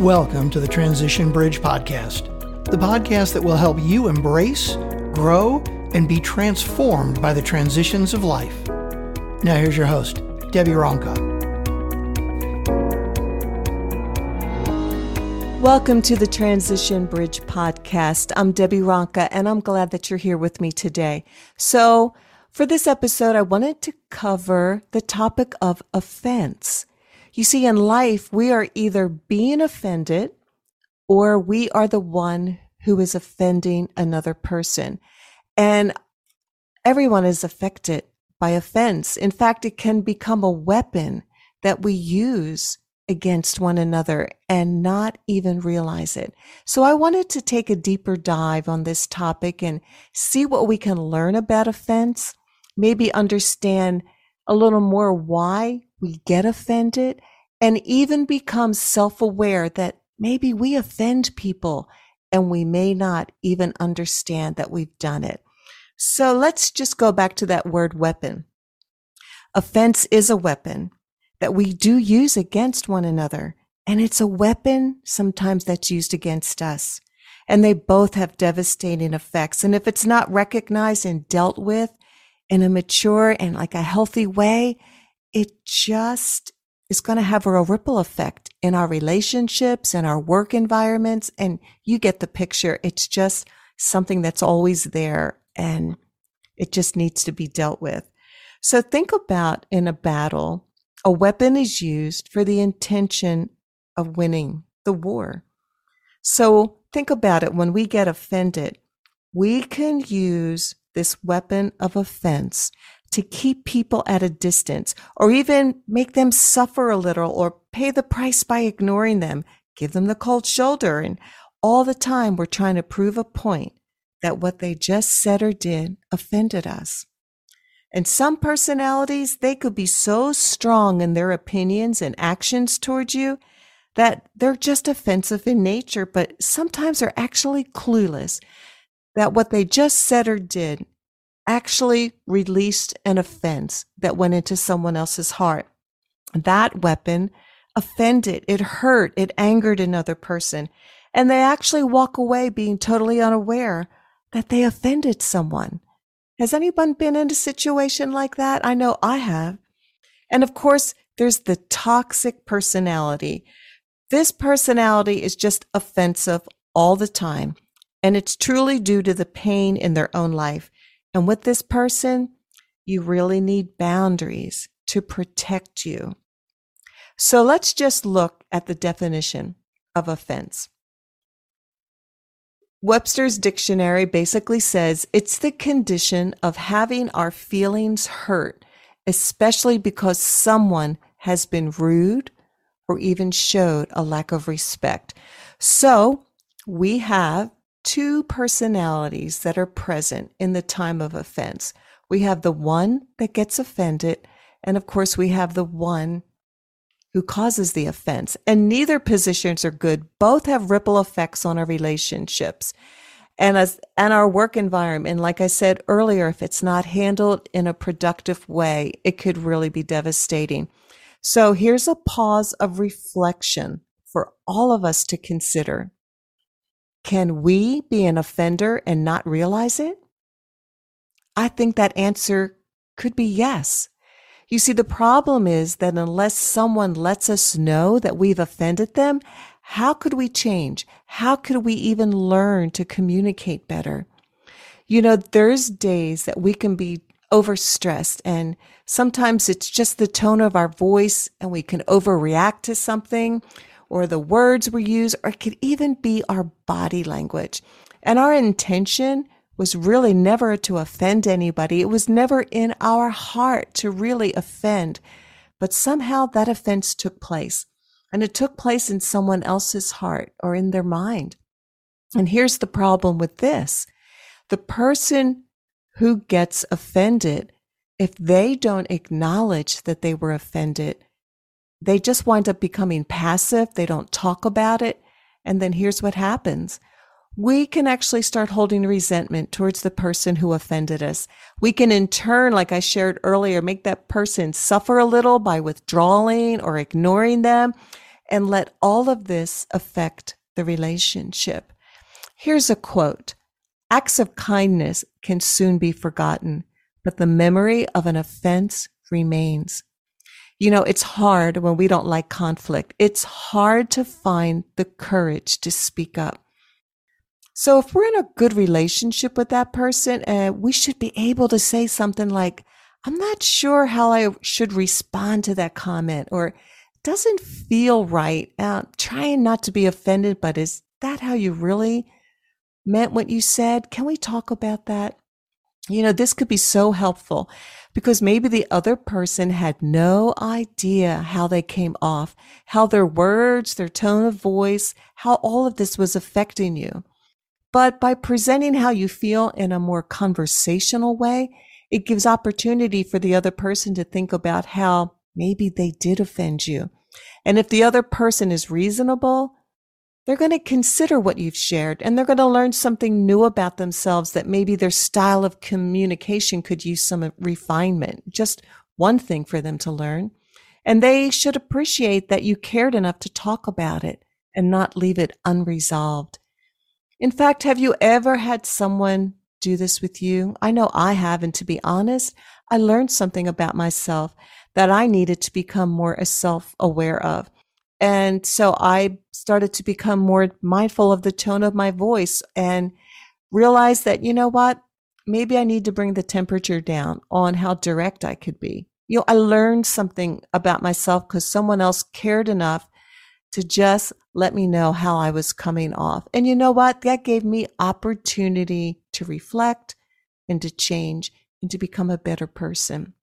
Welcome to the Transition Bridge Podcast, the podcast that will help you embrace, grow, and be transformed by the transitions of life. Now, here's your host, Debi Ronca. Welcome to the Transition Bridge Podcast. I'm Debi Ronca, and I'm glad that you're here with me today. So, for this episode, I wanted to cover the topic of offense. You see, in life, we are either being offended or we are the one who is offending another person. And everyone is affected by offense. In fact, it can become a weapon that we use against one another and not even realize it. So I wanted to take a deeper dive on this topic and see what we can learn about offense, maybe understand a little more why we get offended and even become self aware that maybe we offend people and we may not even understand that we've done it. So let's just go back to that word weapon. Offense is a weapon that we do use against one another. And it's a weapon sometimes that's used against us. And they both have devastating effects. And if it's not recognized and dealt with in a mature and like a healthy way, it just is going to have a ripple effect in our relationships and our work environments. And you get the picture. It's just something that's always there and it just needs to be dealt with. So think about in a battle, a weapon is used for the intention of winning the war. So think about it. When we get offended, we can use this weapon of offense to keep people at a distance or even make them suffer a little or pay the price by ignoring them, give them the cold shoulder. And all the time we're trying to prove a point that what they just said or did offended us. And some personalities, they could be so strong in their opinions and actions towards you that they're just offensive in nature, but sometimes are actually clueless that what they just said or did actually released an offense that went into someone else's heart. That weapon offended, it hurt, it angered another person. And they actually walk away being totally unaware that they offended someone. Has anyone been in a situation like that? I know I have. And of course, there's the toxic personality. This personality is just offensive all the time. And it's truly due to the pain in their own life. And with this person, you really need boundaries to protect you. So let's just look at the definition of offense. Webster's dictionary basically says it's the condition of having our feelings hurt, especially because someone has been rude or even showed a lack of respect. So we have two personalities that are present in the time of offense. We have the one that gets offended, and of course, we have the one who causes the offense. And neither positions are good. Both have ripple effects on our relationships and as and our work environment. Like I said earlier, if it's not handled in a productive way, it could really be devastating. So here's a pause of reflection for all of us to consider. Can we be an offender and not realize it? I think that answer could be yes. You see, the problem is that unless someone lets us know that we've offended them, how could we change? How could we even learn to communicate better? You know, there's days that we can be overstressed and sometimes it's just the tone of our voice and we can overreact to something or the words we use, or it could even be our body language. And our intention was really never to offend anybody. It was never in our heart to really offend. But somehow that offense took place. And it took place in someone else's heart or in their mind. And here's the problem with this the person who gets offended, if they don't acknowledge that they were offended, they just wind up becoming passive. They don't talk about it. And then here's what happens. We can actually start holding resentment towards the person who offended us. We can in turn, like I shared earlier, make that person suffer a little by withdrawing or ignoring them. and let all of this affect the relationship. Here's a quote Acts of kindness can soon be forgotten, but the memory of an offense remains. You know, it's hard when we don't like conflict. It's hard to find the courage to speak up. So if we're in a good relationship with that person, uh, we should be able to say something like, I'm not sure how I should respond to that comment or doesn't feel right. Uh, trying not to be offended, but is that how you really meant what you said? Can we talk about that? You know, this could be so helpful because maybe the other person had no idea how they came off, how their words, their tone of voice, how all of this was affecting you. But by presenting how you feel in a more conversational way, it gives opportunity for the other person to think about how maybe they did offend you. And if the other person is reasonable, they're going to consider what you've shared and they're going to learn something new about themselves that maybe their style of communication could use some refinement. Just one thing for them to learn. And they should appreciate that you cared enough to talk about it and not leave it unresolved. In fact, have you ever had someone do this with you? I know I have. And to be honest, I learned something about myself that I needed to become more self aware of. And so I started to become more mindful of the tone of my voice and realized that, you know what? Maybe I need to bring the temperature down on how direct I could be. You know, I learned something about myself because someone else cared enough to just let me know how I was coming off. And you know what? That gave me opportunity to reflect and to change and to become a better person.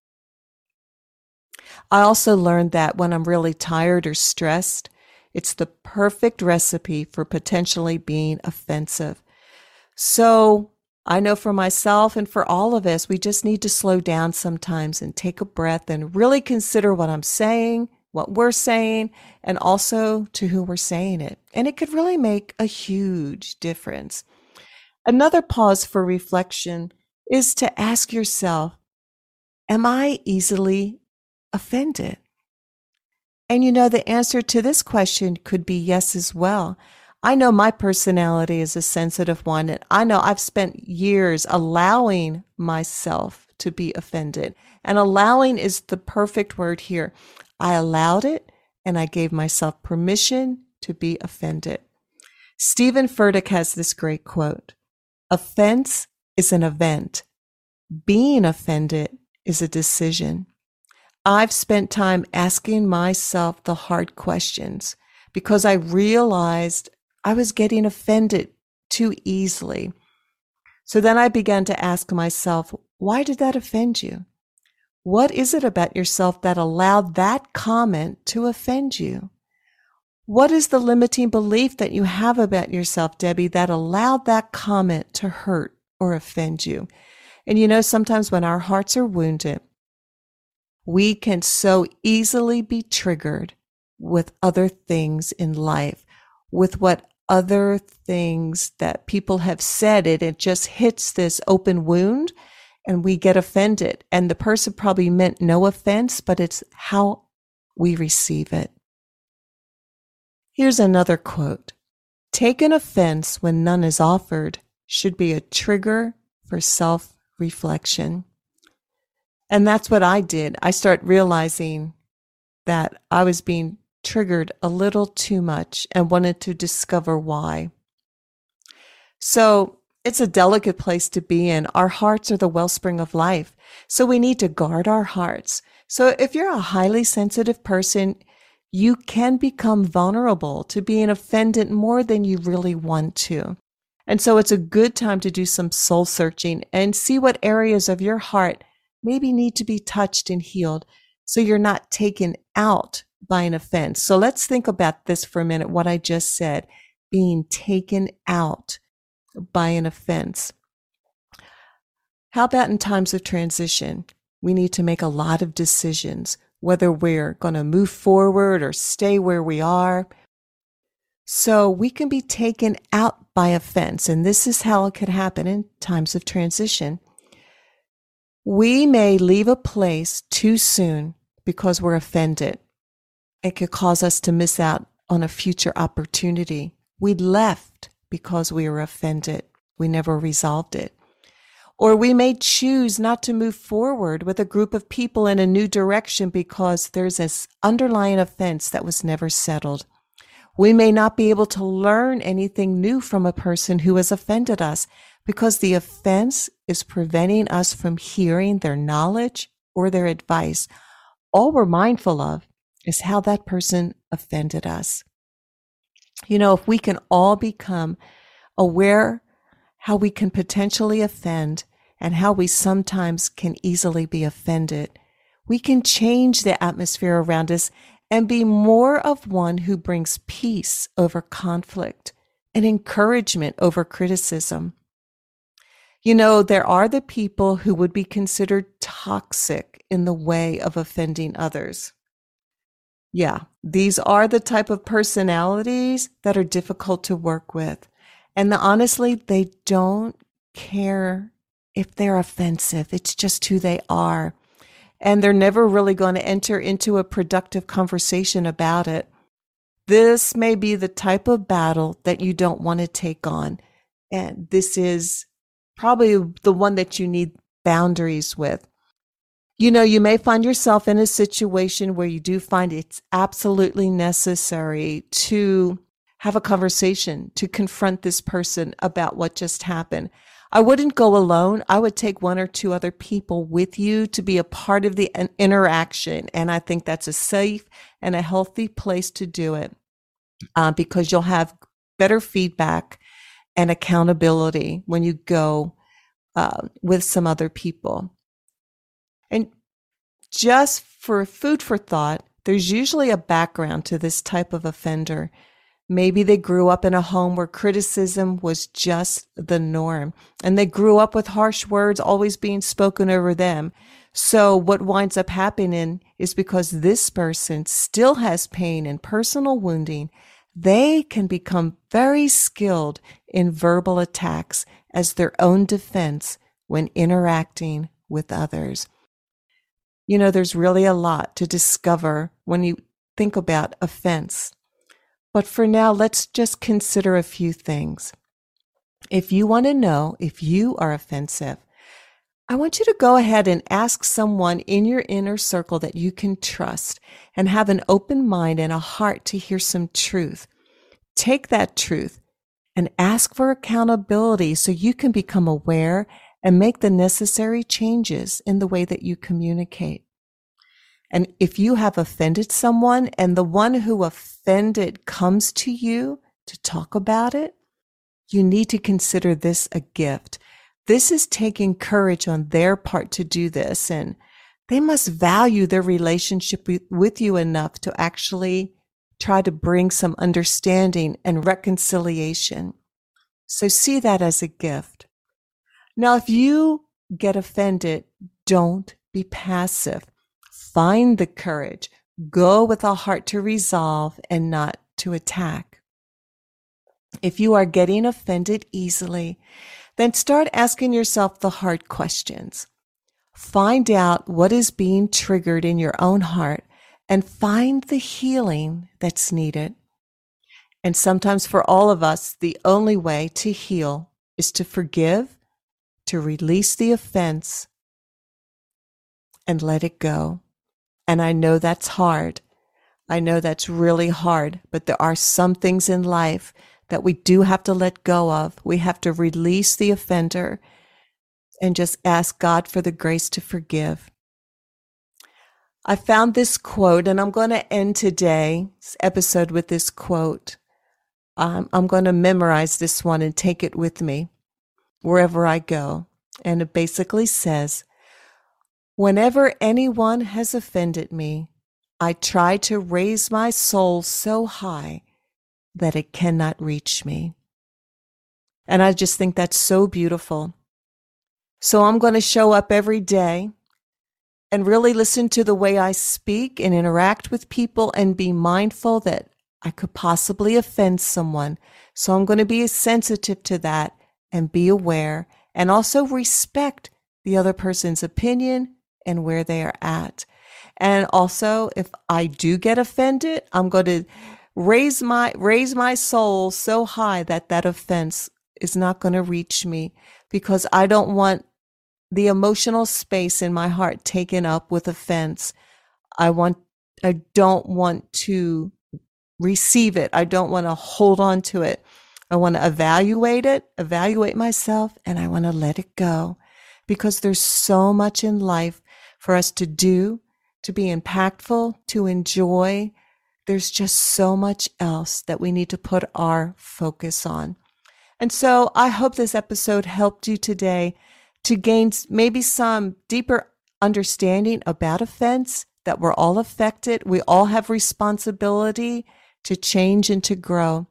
I also learned that when I'm really tired or stressed, it's the perfect recipe for potentially being offensive. So I know for myself and for all of us, we just need to slow down sometimes and take a breath and really consider what I'm saying, what we're saying, and also to who we're saying it. And it could really make a huge difference. Another pause for reflection is to ask yourself, am I easily offended? And you know, the answer to this question could be yes as well. I know my personality is a sensitive one, and I know I've spent years allowing myself to be offended. And allowing is the perfect word here. I allowed it and I gave myself permission to be offended. Stephen Furtick has this great quote Offense is an event, being offended is a decision. I've spent time asking myself the hard questions because I realized I was getting offended too easily. So then I began to ask myself, why did that offend you? What is it about yourself that allowed that comment to offend you? What is the limiting belief that you have about yourself, Debi, that allowed that comment to hurt or offend you? And you know, sometimes when our hearts are wounded, we can so easily be triggered with other things in life, with what other things that people have said it, it just hits this open wound and we get offended. And the person probably meant no offense, but it's how we receive it. Here's another quote. Taken offense when none is offered should be a trigger for self reflection. And that's what I did. I start realizing that I was being triggered a little too much and wanted to discover why. So it's a delicate place to be in. Our hearts are the wellspring of life. So we need to guard our hearts. So if you're a highly sensitive person, you can become vulnerable to being offended more than you really want to. And so it's a good time to do some soul searching and see what areas of your heart maybe need to be touched and healed so you're not taken out by an offense. So let's think about this for a minute, what I just said, being taken out by an offense. How about in times of transition? We need to make a lot of decisions, whether we're going to move forward or stay where we are. So we can be taken out by offense, and this is how it could happen in times of transition. We may leave a place too soon because we're offended. It could cause us to miss out on a future opportunity. We left because we were offended. We never resolved it. Or we may choose not to move forward with a group of people in a new direction because there's this underlying offense that was never settled. We may not be able to learn anything new from a person who has offended us because the offense is preventing us from hearing their knowledge or their advice. All we're mindful of is how that person offended us. You know, if we can all become aware how we can potentially offend and how we sometimes can easily be offended, we can change the atmosphere around us and be more of one who brings peace over conflict and encouragement over criticism. You know, there are the people who would be considered toxic in the way of offending others. Yeah, these are the type of personalities that are difficult to work with. And the, honestly, they don't care if they're offensive. It's just who they are. And they're never really going to enter into a productive conversation about it. This may be the type of battle that you don't want to take on. And this is probably the one that you need boundaries with. You know, you may find yourself in a situation where you do find it's absolutely necessary to have a conversation, to confront this person about what just happened. I wouldn't go alone. I would take one or two other people with you to be a part of the interaction. And I think that's a safe and a healthy place to do it uh, because you'll have better feedback and accountability when you go uh, with some other people. And just for food for thought, there's usually a background to this type of offender. Maybe they grew up in a home where criticism was just the norm and they grew up with harsh words always being spoken over them. So what winds up happening is because this person still has pain and personal wounding, they can become very skilled in verbal attacks as their own defense when interacting with others. You know, there's really a lot to discover when you think about offense but for now, let's just consider a few things. If you want to know if you are offensive, I want you to go ahead and ask someone in your inner circle that you can trust and have an open mind and a heart to hear some truth. Take that truth and ask for accountability so you can become aware and make the necessary changes in the way that you communicate. And if you have offended someone and the one who offended comes to you to talk about it, you need to consider this a gift. This is taking courage on their part to do this. And they must value their relationship with you enough to actually try to bring some understanding and reconciliation. So see that as a gift. Now, if you get offended, don't be passive. Find the courage. Go with a heart to resolve and not to attack. If you are getting offended easily, then start asking yourself the hard questions. Find out what is being triggered in your own heart and find the healing that's needed. And sometimes for all of us, the only way to heal is to forgive, to release the offense, and let it go. And I know that's hard. I know that's really hard, but there are some things in life that we do have to let go of. We have to release the offender and just ask God for the grace to forgive. I found this quote, and I'm going to end today's episode with this quote. Um, I'm going to memorize this one and take it with me wherever I go. And it basically says, Whenever anyone has offended me, I try to raise my soul so high that it cannot reach me. And I just think that's so beautiful. So I'm going to show up every day and really listen to the way I speak and interact with people and be mindful that I could possibly offend someone. So I'm going to be sensitive to that and be aware and also respect the other person's opinion and where they are at. And also, if I do get offended, I'm going to raise my raise my soul so high that that offense is not going to reach me because I don't want the emotional space in my heart taken up with offense. I want I don't want to receive it. I don't want to hold on to it. I want to evaluate it, evaluate myself, and I want to let it go because there's so much in life for us to do, to be impactful, to enjoy. There's just so much else that we need to put our focus on. And so I hope this episode helped you today to gain maybe some deeper understanding about offense that we're all affected. We all have responsibility to change and to grow.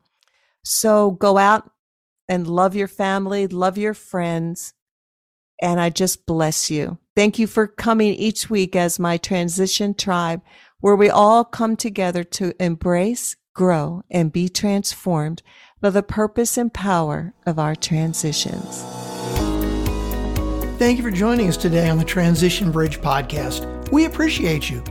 So go out and love your family, love your friends. And I just bless you. Thank you for coming each week as my transition tribe, where we all come together to embrace, grow, and be transformed by the purpose and power of our transitions. Thank you for joining us today on the Transition Bridge podcast. We appreciate you.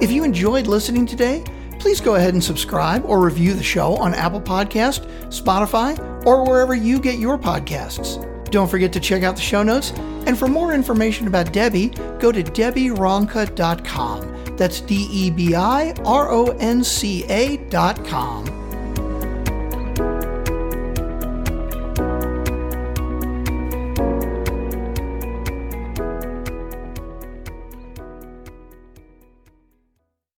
If you enjoyed listening today, please go ahead and subscribe or review the show on Apple Podcast, Spotify, or wherever you get your podcasts. Don't forget to check out the show notes, and for more information about Debi, go to debironca.com. That's D E B I R O N C A.com.